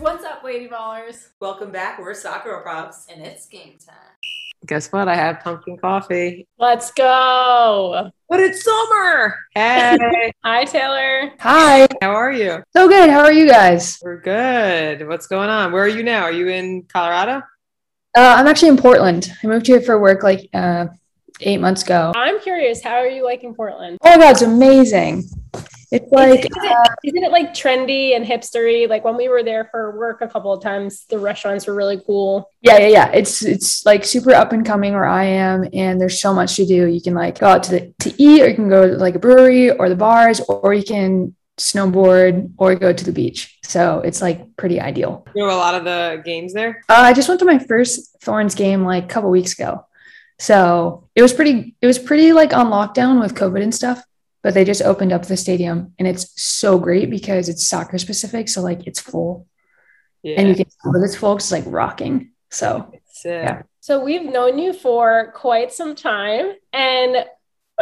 What's up, Lady Ballers? Welcome back. We're Soccer Girl Probs. And it's game time. Guess what? I have pumpkin coffee. Let's go. But it's summer. Hey. Hi, Taylor. Hi. How are you? So good. How are you guys? We're good. What's going on? Where are you now? Are you in Colorado? Uh, I'm actually in Portland. I moved here for work like uh, eight months ago. I'm curious, how are you liking Portland? Oh my god, it's amazing. It's like isn't, it, isn't it like trendy and hipstery? Like when we were there for work a couple of times, the restaurants were really cool. yeah, yeah, yeah. It's it's like super up and coming where I am, and there's so much to do. You can like go out to the to eat, or you can go to like a brewery or the bars, or you can snowboard or go to the beach. So it's like pretty ideal. You know a lot of the games there? Uh, I just went to my first Thorns game like a couple weeks ago. So it was pretty, it was pretty like on lockdown with COVID and stuff, but they just opened up the stadium and it's so great because it's soccer specific. So like it's full Yeah. and you can tell that it's full 'cause it's like rocking. So Yeah. So we've known you for quite some time and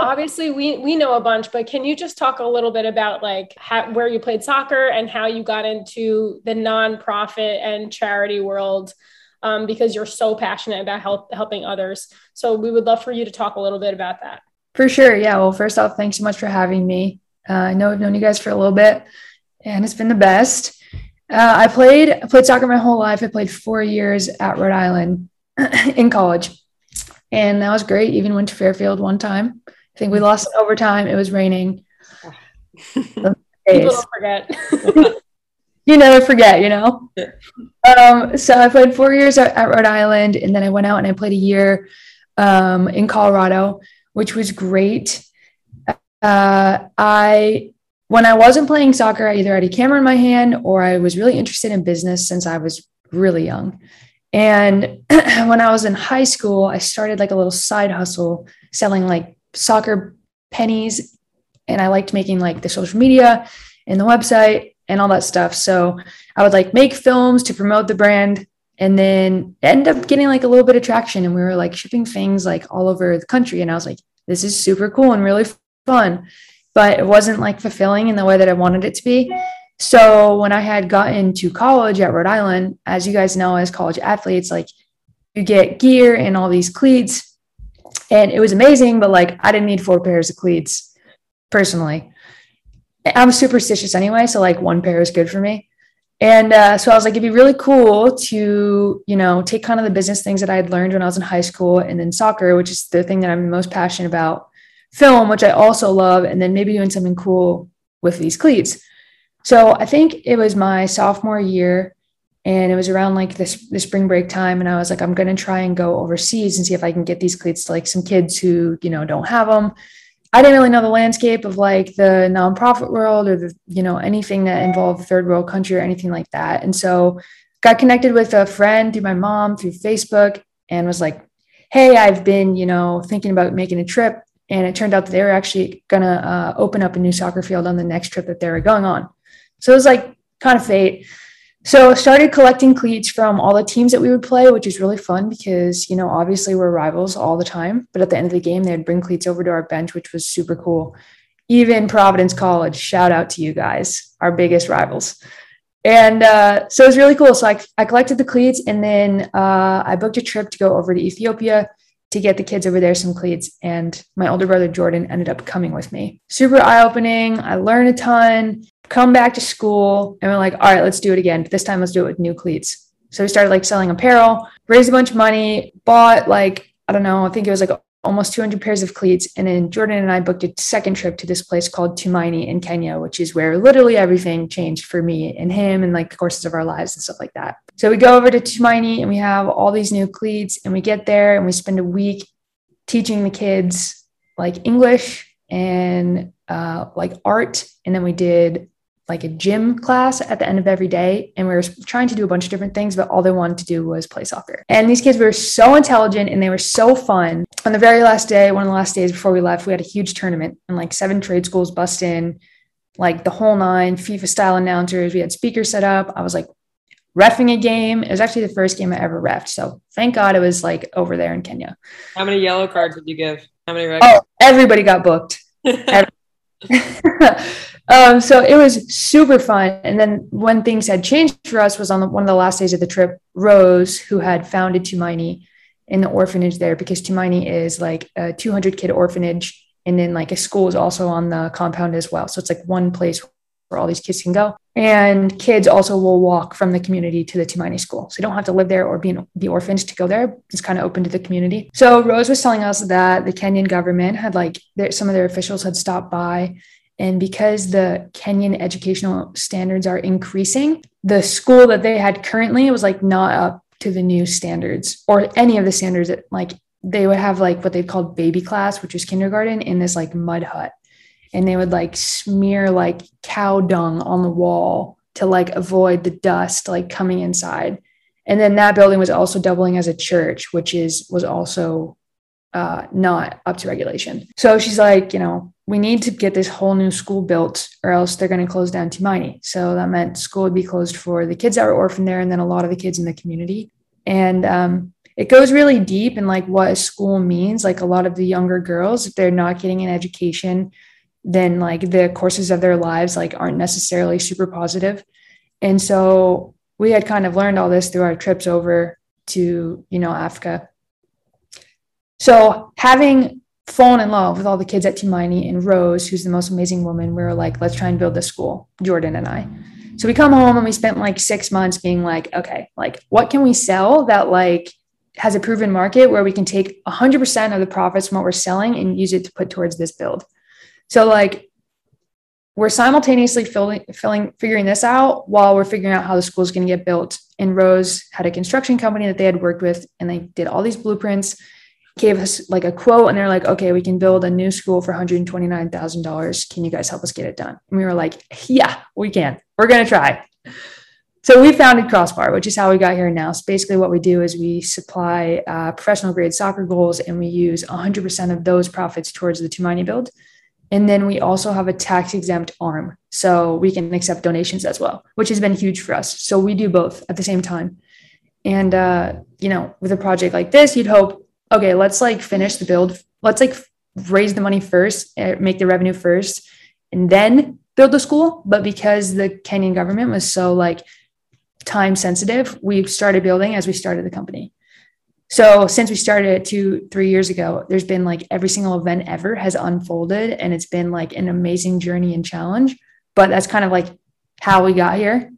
obviously we we know a bunch but can you just talk a little bit about like how, where you played soccer and how you got into the nonprofit and charity world um, because you're so passionate about help, helping others so we would love for you to talk a little bit about that for sure. Yeah. Well, first off, thanks so much for having me. Uh, I know I've known you guys for a little bit and it's been the best. Uh, I played, I played soccer my whole life. I played four years at Rhode Island in college and that was great. Even went to Fairfield one time. I think we lost in overtime. It was raining. people don't forget You never forget, you know? Um, so I played four years at, at Rhode Island and then I went out and I played a year um, in Colorado, which was great. Uh, I, when I wasn't playing soccer, I either had a camera in my hand or I was really interested in business since I was really young. And when I was in high school, I started like a little side hustle selling like soccer pinnies. And I liked making like the social media and the website and all that stuff. So I would like make films to promote the brand and then end up getting like a little bit of traction. And we were like shipping things like all over the country. And I was like, this is super cool and really fun. But it wasn't like fulfilling in the way that I wanted it to be. So when I had gotten to college at Rhode Island, as you guys know, as college athletes, like you get gear and all these cleats. And it was amazing, but like I didn't need four pairs of cleats personally. I'm superstitious anyway, so like one pair is good for me. And uh, so I was like, it'd be really cool to, you know, take kind of the business things that I had learned when I was in high school and then soccer, which is the thing that I'm most passionate about, film, which I also love, and then maybe doing something cool with these cleats. So I think it was my sophomore year and it was around like this the spring break time and I was like I'm going to try and go overseas and see if I can get these cleats to like some kids who, you know, don't have them. I didn't really know the landscape of like the nonprofit world or the, you know, anything that involved third world country or anything like that. And so got connected with a friend through my mom through Facebook and was like, Hey, I've been, you know, thinking about making a trip. And it turned out that they were actually going to uh, open up a new soccer field on the next trip that they were going on. So it was like kind of fate. So started collecting cleats from all the teams that we would play, which is really fun because, you know, obviously we're rivals all the time. But at the end of the game, they'd bring cleats over to our bench, which was super cool. Even Providence College, shout out to you guys, our biggest rivals. And uh, so it was really cool. So I, I collected the cleats and then uh, I booked a trip to go over to Ethiopia to get the kids over there some cleats. And my older brother Jordan ended up coming with me. Super eye opening. I learned a ton. Come back to school and we're like, all right, let's do it again. But this time, let's do it with new cleats. So we started like selling apparel, raised a bunch of money, bought like I don't know, I think it was like almost 200 pairs of cleats. And then Jordan and I booked a second trip to this place called Tumaini in Kenya, which is where literally everything changed for me and him and like the courses of our lives and stuff like that. So we go over to Tumaini and we have all these new cleats and we get there and we spend a week teaching the kids like English and uh, like art. And then we did like a gym class at the end of every day. And we were trying to do a bunch of different things, but all they wanted to do was play soccer. And these kids were so intelligent and they were so fun. On the very last day, one of the last days before we left, we had a huge tournament and like seven trade schools bust in, like the whole nine, FIFA style announcers. We had speakers set up. I was like refing a game. It was actually the first game I ever refed. So thank God it was like over there in Kenya. How many yellow cards did you give? How many red? Oh, everybody got booked. Um, so it was super fun. And then when things had changed for us was on the, one of the last days of the trip, Rose, who had founded Tumaini in the orphanage there, because Tumaini is like a 200 kid orphanage. And then like a school is also on the compound as well. So it's like one place where all these kids can go. And kids also will walk from the community to the Tumaini school. So you don't have to live there or be, be orphans to go there. It's kind of open to the community. So Rose was telling us that the Kenyan government had like, some of their officials had stopped by and because the Kenyan educational standards are increasing, the school that they had currently was like not up to the new standards or any of the standards that like they would have like what they called baby class, which was kindergarten in this like mud hut. And they would like smear like cow dung on the wall to like avoid the dust like coming inside. And then that building was also doubling as a church, which is was also uh, not up to regulation. So she's like, you know, we need to get this whole new school built or else they're going to close down Tumaini. So that meant school would be closed for the kids that were orphaned there and then a lot of the kids in the community. And um, it goes really deep in like what a school means. Like a lot of the younger girls, if they're not getting an education, then like the courses of their lives like aren't necessarily super positive. And so we had kind of learned all this through our trips over to, you know, Africa so having fallen in love with all the kids at Tumaini and Rose, who's the most amazing woman, we were like, let's try and build this school, Jordan and I. So we come home and we spent like six months being like, okay, like what can we sell that like has a proven market where we can take 100% of the profits from what we're selling and use it to put towards this build. So like we're simultaneously filling, filling, figuring this out while we're figuring out how the school is going to get built. And Rose had a construction company that they had worked with, and they did all these blueprints gave us like a quote and they're like, okay, we can build a new school for $129,000. Can you guys help us get it done? And we were like, yeah, we can. We're going to try. So we founded Crossbar, which is how we got here now. So basically, what we do is we supply uh, professional grade soccer goals and we use 100% of those profits towards the Tumaini build. And then we also have a tax exempt arm. So we can accept donations as well, which has been huge for us. So we do both at the same time. And, uh, you know, with a project like this, you'd hope okay, let's like finish the build. Let's like raise the money first, eh, make the revenue first, and then build the school. But because the Kenyan government was so like time sensitive, we started building as we started the company. So since we started it two, three years ago, there's been like every single event ever has unfolded and it's been like an amazing journey and challenge. But that's kind of like how we got here.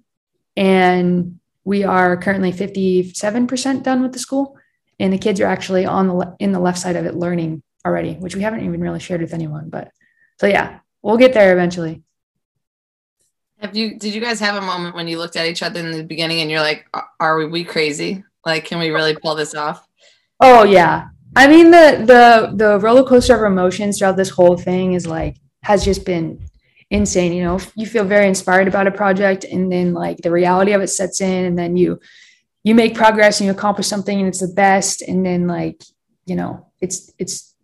And we are currently 57% done with the school and the kids are actually on the le- in the left side of it learning already which we haven't even really shared with anyone but so yeah we'll get there eventually have you did you guys have a moment when you looked at each other in the beginning and you're like are we crazy like can we really pull this off? Oh yeah. I mean the the the roller coaster of emotions throughout this whole thing is like has just been insane you know? You feel very inspired about a project and then like the reality of it sets in and then you you make progress and you accomplish something and it's the best and then like you know it's it's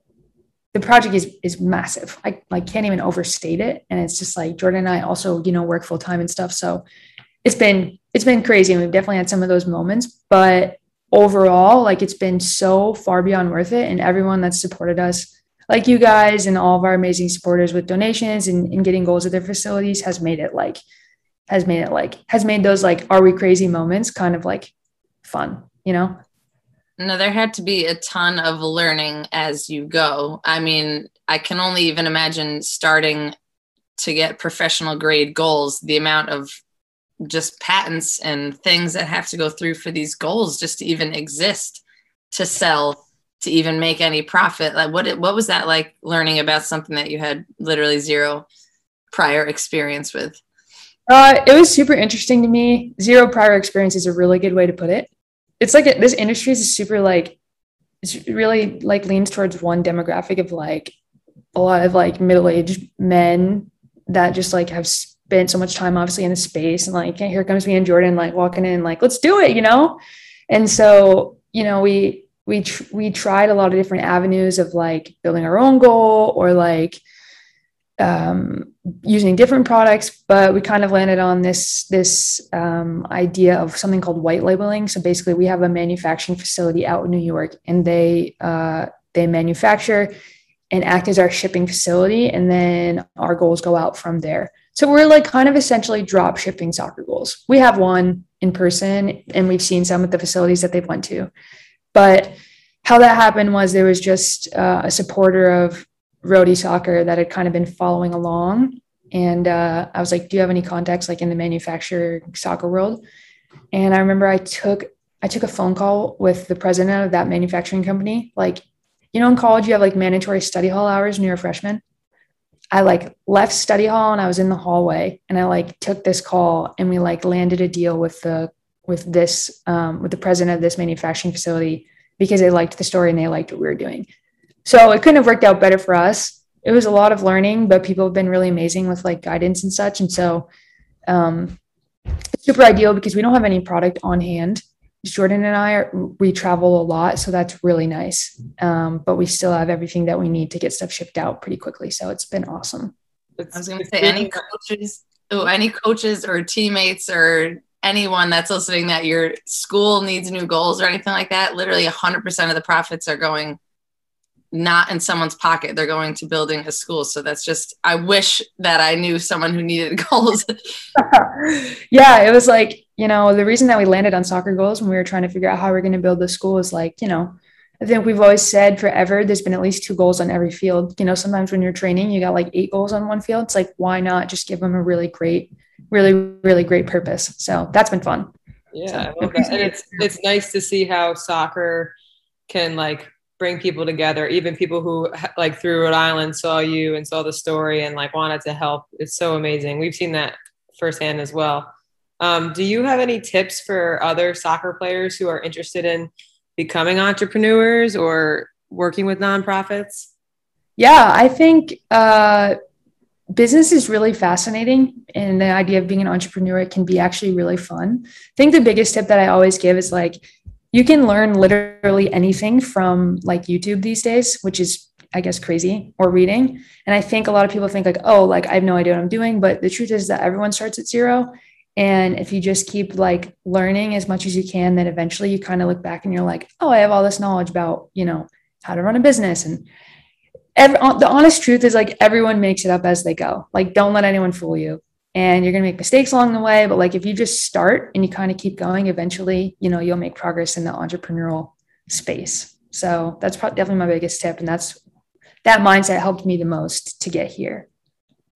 the project is is massive. I like can't even overstate it and it's just like jordan and i also you know work full time and stuff so it's been it's been crazy and we've definitely had some of those moments but overall like it's been so far beyond worth it and everyone that's supported us like you guys and all of our amazing supporters with donations and, and getting goals at their facilities has made it like has made it like has made those like are we crazy moments kind of like fun, you know? No, there had to be a ton of learning as you go. I mean, I can only even imagine starting to get professional grade goals, the amount of just patents and things that have to go through for these goals just to even exist, to sell, to even make any profit. Like what what was that like learning about something that you had literally zero prior experience with? Uh, it was super interesting to me. Zero prior experience is a really good way to put it it's like this industry is super like it's really like leans towards one demographic of like a lot of like middle-aged men that just like have spent so much time obviously in the space and like here comes me and Jordan like walking in like let's do it you know and so you know we we tr- we tried a lot of different avenues of like building our own goal or like um, using different products, but we kind of landed on this this um, idea of something called white labeling. So basically, we have a manufacturing facility out in New York, and they uh, they manufacture and act as our shipping facility, and then our goals go out from there. So we're like kind of essentially drop shipping soccer goals. We have one in person and we've seen some at the facilities that they've went to. But how that happened was there was just uh, a supporter of Rhody Soccer that had kind of been following along. And uh, I was like, do you have any contacts like in the manufacturer soccer world? And I remember I took I took a phone call with the president of that manufacturing company. Like, you know, in college you have like mandatory study hall hours when you're a freshman. I like left study hall and I was in the hallway and I like took this call and we like landed a deal with the with this um, with the president of this manufacturing facility because they liked the story and they liked what we were doing. So it couldn't have worked out better for us. It was a lot of learning, but people have been really amazing with like guidance and such. And so um, it's super ideal because we don't have any product on hand. Jordan and I are, we travel a lot, so that's really nice. Um, but we still have everything that we need to get stuff shipped out pretty quickly. So it's been awesome. I was going to say any coaches, oh, any coaches or teammates or anyone that's listening that your school needs new goals or anything like that. Literally, 100% of the profits are going not in someone's pocket. They're going to building a school. So that's just, I wish that I knew someone who needed goals. yeah, it was like, you know, the reason that we landed on soccer goals when we were trying to figure out how we're going to build the school is like, you know, I think we've always said forever there's been at least two goals on every field. You know, sometimes when you're training, you got like eight goals on one field. It's like, why not just give them a really great, really, really great purpose? So that's been fun. Yeah, so, I love that. And it's it's nice to see how soccer can like bring people together, even people who like through Rhode Island saw you and saw the story and like wanted to help. It's so amazing. We've seen that firsthand as well. Um, do you have any tips for other soccer players who are interested in becoming entrepreneurs or working with nonprofits? Yeah, I think uh, business is really fascinating, and the idea of being an entrepreneur can be actually really fun. I think the biggest tip that I always give is like you can learn literally anything from like YouTube these days, which is I guess crazy or reading. And I think a lot of people think like, oh, like I have no idea what I'm doing. But the truth is that everyone starts at zero. And if you just keep like learning as much as you can, then eventually you kind of look back and you're like, oh, I have all this knowledge about, you know, how to run a business. And every, the honest truth is like everyone makes it up as they go. Like, don't let anyone fool you. And you're going to make mistakes along the way. But like, if you just start and you kind of keep going, eventually, you know, you'll make progress in the entrepreneurial space. So that's probably definitely my biggest tip. And that's that mindset helped me the most to get here.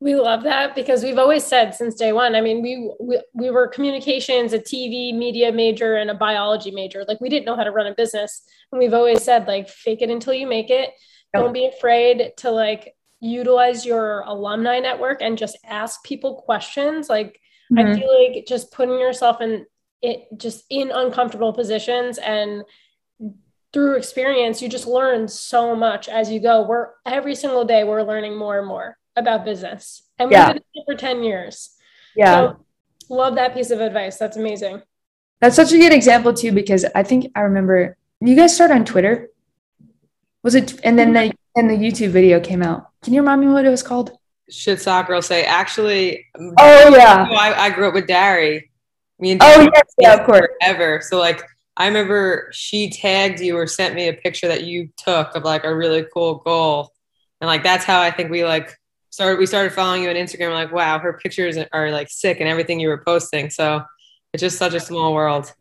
We love that because we've always said since day one. I mean, we, we we were communications, a TV media major, and a biology major. Like we didn't know how to run a business, and we've always said like fake it until you make it. Don't be afraid to like utilize your alumni network and just ask people questions. Like mm-hmm. I feel like just putting yourself in it just in uncomfortable positions and through experience, you just learn so much as you go. We're every single day we're learning more and more about business. And we've been it for 10 years. Yeah. So love that piece of advice. That's amazing. That's such a good example too, because I think I remember you guys started on Twitter. Was it and then the and the YouTube video came out. Can you remind me what it was called? Should soccer will say actually um, Oh yeah. I, I grew up with Dari. Me and oh, Dari oh yes, yeah, of course. Ever. So like I remember she tagged you or sent me a picture that you took of like a really cool goal. And like that's how I think we like started we started following you on Instagram. Like, wow, her pictures are like sick and everything you were posting. So it's just such a small world.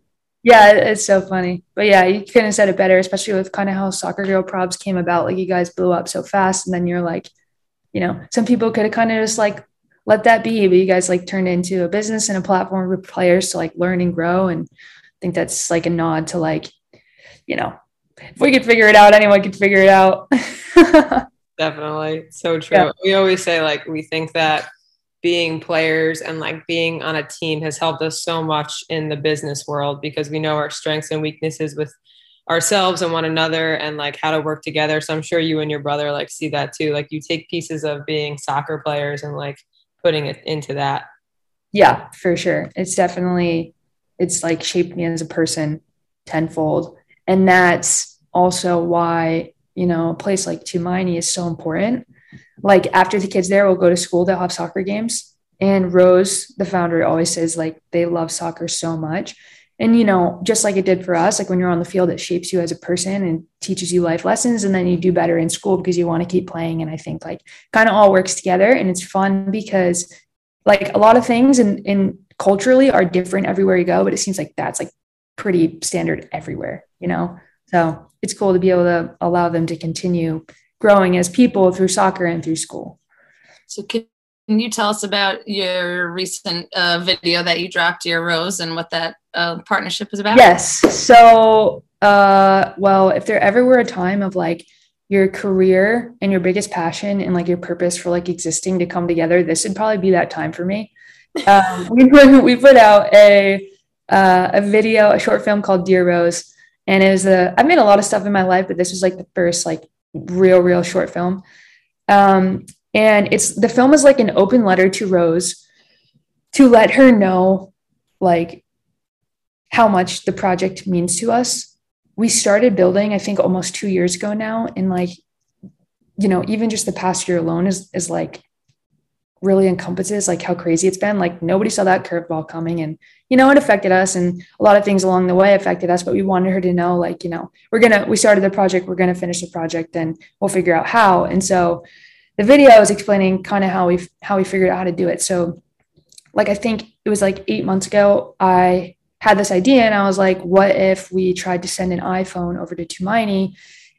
Yeah, it's so funny. But yeah, you couldn't have said it better, especially with kind of how Soccer Girl Probs came about. Like you guys blew up so fast, and then you're like, you know, some people could have kind of just like let that be, but you guys like turned into a business and a platform for players to like learn and grow. And I think that's like a nod to like, you know, if we could figure it out, anyone could figure it out. Definitely. So true. Yeah. We always say like we think that being players and like being on a team has helped us so much in the business world because we know our strengths and weaknesses with ourselves and one another and like how to work together. So I'm sure you and your brother like see that too. Like you take pieces of being soccer players and like putting it into that. Yeah, for sure. It's definitely it's like shaped me as a person tenfold. And that's also why you know, a place like Tumaini is so important. Like after the kids there will go to school, they'll have soccer games. And Rose, the founder, always says like they love soccer so much. And you know, just like it did for us, like when you're on the field, it shapes you as a person and teaches you life lessons, and then you do better in school because you want to keep playing. And I think like kind of all works together, and it's fun because like a lot of things and in culturally are different everywhere you go, but it seems like that's like pretty standard everywhere, you know? So it's cool to be able to allow them to continue growing as people through soccer and through school. So can you tell us about your recent uh, video that you dropped, Dear Rose, and what that uh, partnership is about? Yes. So, uh, well, if there ever were a time of like your career and your biggest passion and like your purpose for like existing to come together, this would probably be that time for me. Um, we put we put out a uh, a video, a short film called Dear Rose, and it was a. I've made a lot of stuff in my life, but this was like the first like real, real short film. Um, and it's the film is like an open letter to Rose to let her know like how much the project means to us. We started building, I think, almost two years ago now, and like, you know, even just the past year alone is is like really encompasses like how crazy it's been. Like nobody saw that curveball coming, and you know, it affected us, and a lot of things along the way affected us. But we wanted her to know, like, you know, we're gonna we started the project, we're gonna finish the project, and we'll figure out how. And so, the video is explaining kind of how we how we figured out how to do it. So, like I think it was like eight months ago, I had this idea, and I was like, what if we tried to send an iPhone over to Tumaini,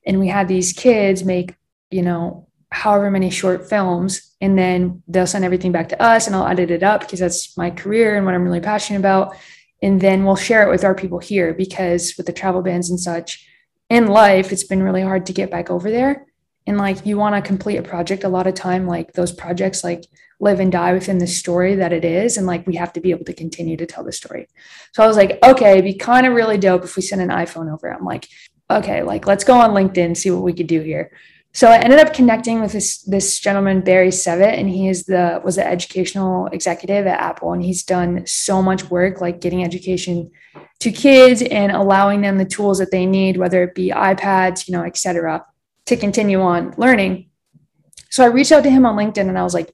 and we had these kids make, you know, however many short films and then they'll send everything back to us and I'll edit it up because that's my career and what I'm really passionate about. And then we'll share it with our people here because with the travel bans and such in life it's been really hard to get back over there. And like you want to complete a project a lot of time like those projects like live and die within the story that it is and like we have to be able to continue to tell the story. So i was like okay it'd be kind of really dope if we send an iphone over. I'm like okay like let's go on linkedin see what we could do here so I ended up connecting with this this gentleman Barry Sevitt, and he is the was the educational executive at Apple, and he's done so much work like getting education to kids and allowing them the tools that they need, whether it be iPads, you know, et cetera, to continue on learning. So I reached out to him on LinkedIn, and I was like,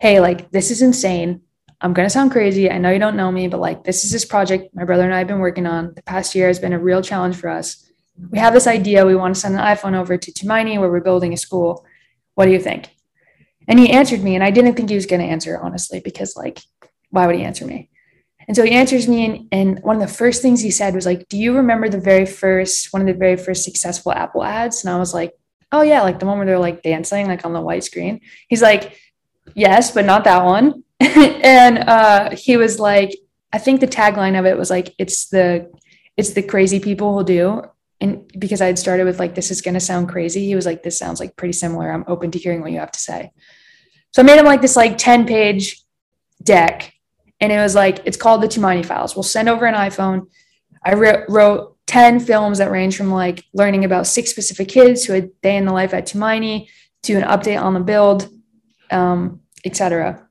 "Hey, like this is insane. I'm gonna sound crazy. I know you don't know me, but like this is this project my brother and I have been working on. The past year has been a real challenge for us." We have this idea. We want to send an iPhone over to Tumaini where we're building a school. What do you think? And he answered me, and I didn't think he was going to answer, honestly, because, like, why would he answer me? And so he answers me, and, and one of the first things he said was, like, do you remember the very first, one of the very first successful Apple ads? And I was like, oh, yeah, like the one where they're like dancing, like on the white screen. He's like, yes, but not that one. and uh, he was like, I think the tagline of it was like, it's the, it's the crazy people who do and because I had started with like, this is going to sound crazy, he was like, this sounds like pretty similar. I'm open to hearing what you have to say. So I made him like this like 10 page deck. And it was like, it's called the Tumaini files. We'll send over an iPhone. I re- wrote 10 films that range from like learning about six specific kids who had day in the life at Tumaini to an update on the build, um, etc.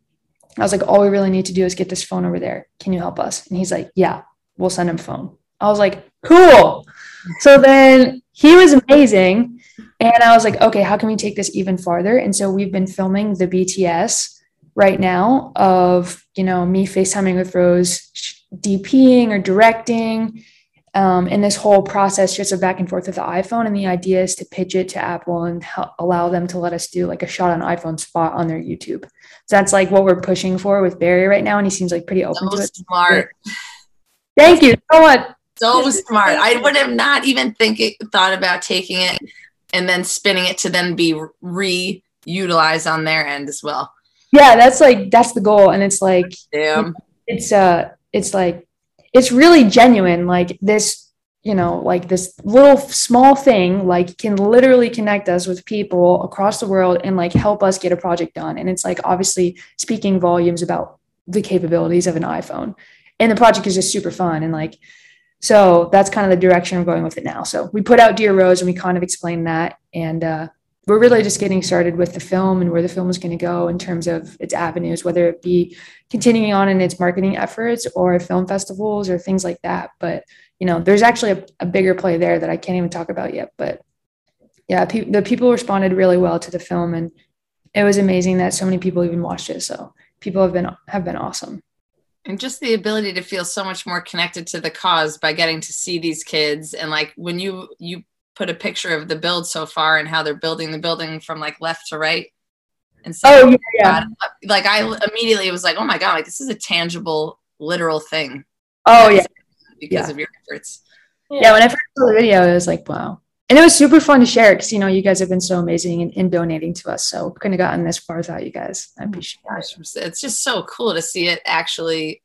I was like, all we really need to do is get this phone over there. Can you help us? And he's like, yeah, we'll send him phone. I was like, cool. So then he was amazing. And I was like, okay, how can we take this even farther? And so we've been filming the BTS right now of, you know, me FaceTiming with Rose, DPing or directing. Um, and this whole process just a back and forth with the iPhone. And the idea is to pitch it to Apple and help, allow them to let us do like a shot on iPhone spot on their YouTube. So that's like what we're pushing for with Barry right now. And he seems like pretty open so to it. Smart. Thank you so much so smart. I would have not even thinking thought about taking it and then spinning it to then be re-utilized on their end as well. Yeah, that's like that's the goal, and it's like damn, it's uh, it's like it's really genuine. Like this, you know, like this little small thing, like can literally connect us with people across the world and like help us get a project done. And it's like obviously speaking volumes about the capabilities of an iPhone. And the project is just super fun and like so that's kind of the direction I'm going with it now. So we put out Dear Rose and we kind of explained that. And uh, we're really just getting started with the film and where the film is going to go in terms of its avenues, whether it be continuing on in its marketing efforts or film festivals or things like that. But, you know, there's actually a, a bigger play there that I can't even talk about yet. But yeah, pe- the people responded really well to the film and it was amazing that so many people even watched it. So people have been, have been awesome and just the ability to feel so much more connected to the cause by getting to see these kids and like when you you put a picture of the build so far and how they're building the building from like left to right And so, Oh yeah, yeah. like, I immediately was like, oh my God, like, this is a tangible, literal thing Oh yeah. because Yeah. of your efforts. Yeah, when I first saw the video, it was like, wow. And it was super fun to share because you know you guys have been so amazing in, in donating to us. So couldn't have gotten this far without you guys. I oh appreciate it. Gosh, it's just so cool to see it actually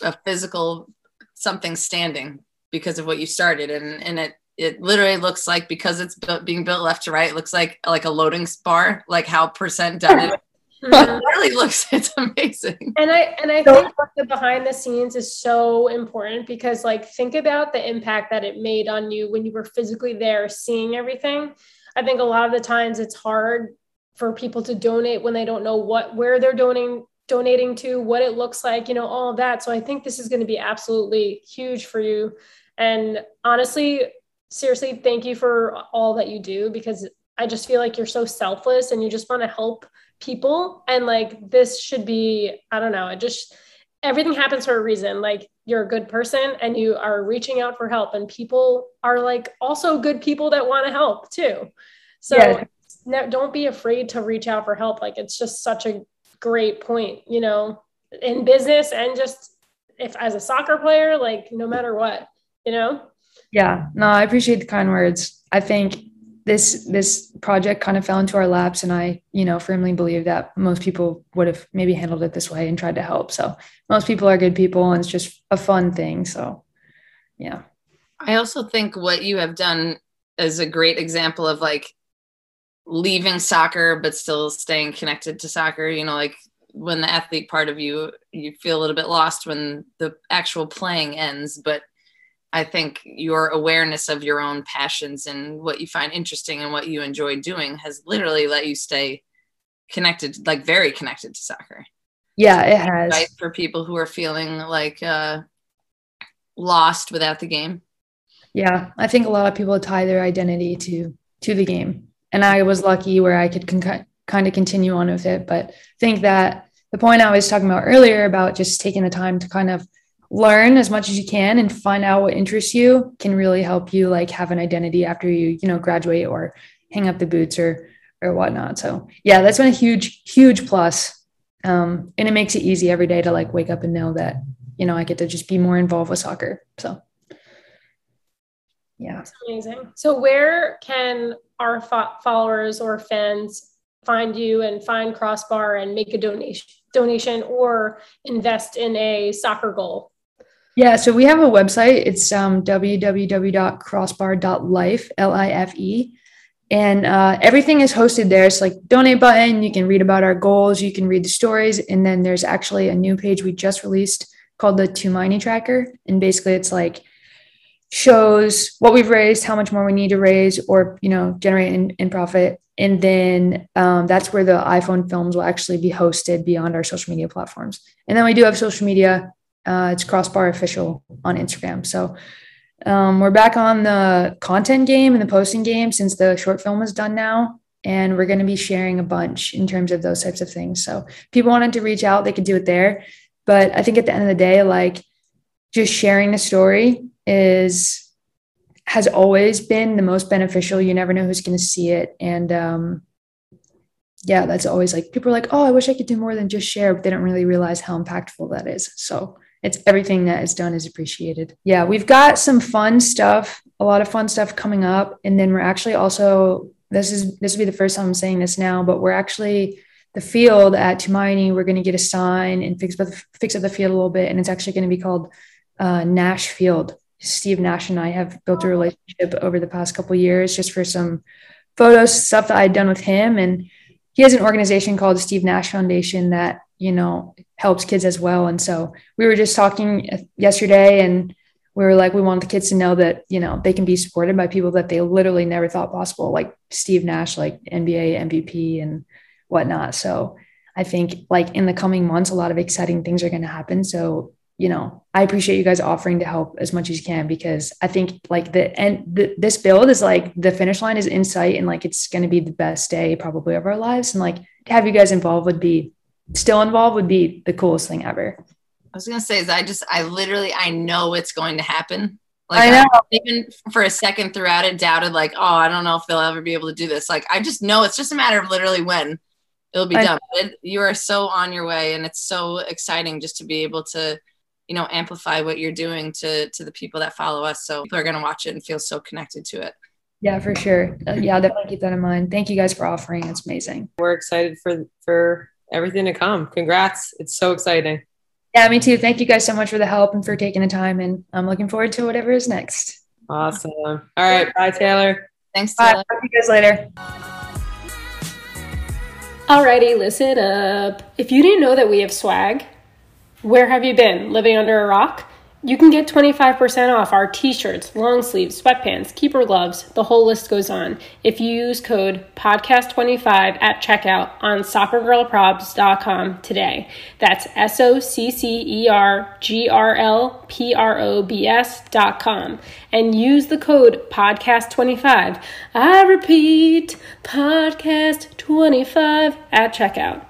a physical something standing because of what you started and and it it literally looks like because it's built, being built left to right it looks like like a loading bar like how percent done it, Mhm. it really looks it's amazing And I and I So- think the behind the scenes is so important because like think about the impact that it made on you when you were physically there seeing everything. I think a lot of the times it's hard for people to donate when they don't know what where they're donating donating to, what it looks like, you know, all of that. So I think this is going to be absolutely huge for you. And honestly, seriously, thank you for all that you do because I just feel like you're so selfless and you just want to help people and like this should be i don't know it just everything happens for a reason. Like you're a good person and you are reaching out for help and people are like also good people that want to help too. So Yeah. no, don't be afraid to reach out for help. Like it's just such a great point you know in business and just if as a soccer player like no matter what you know? Yeah, no, I appreciate the kind words. I think this this project kind of fell into our laps, and I, you know, firmly believe that most people would have maybe handled it this way and tried to help. So most people are good people, and it's just a fun thing. So, yeah, i also think what you have done is a great example of like leaving soccer but still staying connected to soccer you know like when the athlete part of you you feel a little bit lost when the actual playing ends but i think your awareness of your own passions and what you find interesting and what you enjoy doing has literally let you stay connected like very connected to soccer yeah, it has. right for people who are feeling like uh lost without the game Yeah, I think a lot of people tie their identity to to the game, and I was lucky where I could con- kind of continue on with it. But I think that the point I was talking about earlier about just taking the time to kind of learn as much as you can and find out what interests you can really help you like have an identity after you you know graduate or hang up the boots or or whatnot. So yeah, that's been a huge huge plus. Um, and it makes it easy every day to like wake up and know that you know I get to just be more involved with soccer. So yeah. Amazing. So, where can our fo- followers or fans find you and find Crossbar and make a donation, donation or invest in a soccer goal? Yeah, so we have a website. It's um, www.crossbar.life, L I F E. And uh, everything is hosted there. It's like donate button. You can read about our goals. You can read the stories. And then there's actually a new page we just released called the Tumaini Tracker. And basically, it's like shows what we've raised, how much more we need to raise, or you know, generate in, in profit. And then um, that's where the iPhone films will actually be hosted beyond our social media platforms. And then we do have social media. Uh, it's Crossbar Official on Instagram. So um, we're back on the content game and the posting game since the short film is done now. And we're going to be sharing a bunch in terms of those types of things. So people wanted to reach out, they could do it there. But I think at the end of the day, like just sharing the story is has always been the most beneficial. You never know who's going to see it. And um, yeah, that's always like people are like, oh, I wish I could do more than just share, but they don't really realize how impactful that is. So it's everything that is done is appreciated. Yeah, we've got some fun stuff, a lot of fun stuff coming up. And then we're actually also, this is this will be the first time I'm saying this now, but we're actually the field at Tumaini, we're going to get a sign and fix up, the, fix up the field a little bit. And it's actually going to be called uh, Nash Field. Steve Nash and I have built a relationship over the past couple years just for some photos, stuff that I'd done with him. And he has an organization called Steve Nash Foundation that, you know, helps kids as well. And so we were just talking yesterday and we were like, we want the kids to know that, you know, they can be supported by people that they literally never thought possible, like Steve Nash, like NBA MVP and whatnot. So I think like in the coming months, a lot of exciting things are going to happen. So you know, I appreciate you guys offering to help as much as you can because I think like the and the, this build is like the finish line is in sight and like it's going to be the best day probably of our lives and like to have you guys involved would be still involved would be the coolest thing ever. I was gonna say is I just I literally I know it's going to happen. Like I know. even for a second throughout it doubted like oh I don't know if they'll ever be able to do this. Like I just know it's just a matter of literally when. It'll be I- done. It, you are so on your way, and it's so exciting just to be able to, you know, amplify what you're doing to to the people that follow us. So people are gonna watch it and feel so connected to it. Yeah, for sure. Uh, yeah, I'll definitely keep that in mind. Thank you guys for offering. It's amazing. We're excited for for everything to come. Congrats. It's so exciting. Yeah, me too. Thank you guys so much for the help and for taking the time. And I'm looking forward to whatever is next. Awesome. All right. Bye, Taylor. Thanks, Bye. Talk to you guys later. Alrighty, listen up. If you didn't know that we have swag, where have you been? Living under a rock? You can get 25% off our t shirts, long sleeves, sweatpants, keeper gloves, the whole list goes on. If you use code podcast25 at checkout on soccergirlprobs.com today. That's S O C C E R G R L P R O B S.com and use the code podcast25. I repeat, podcast25 at checkout.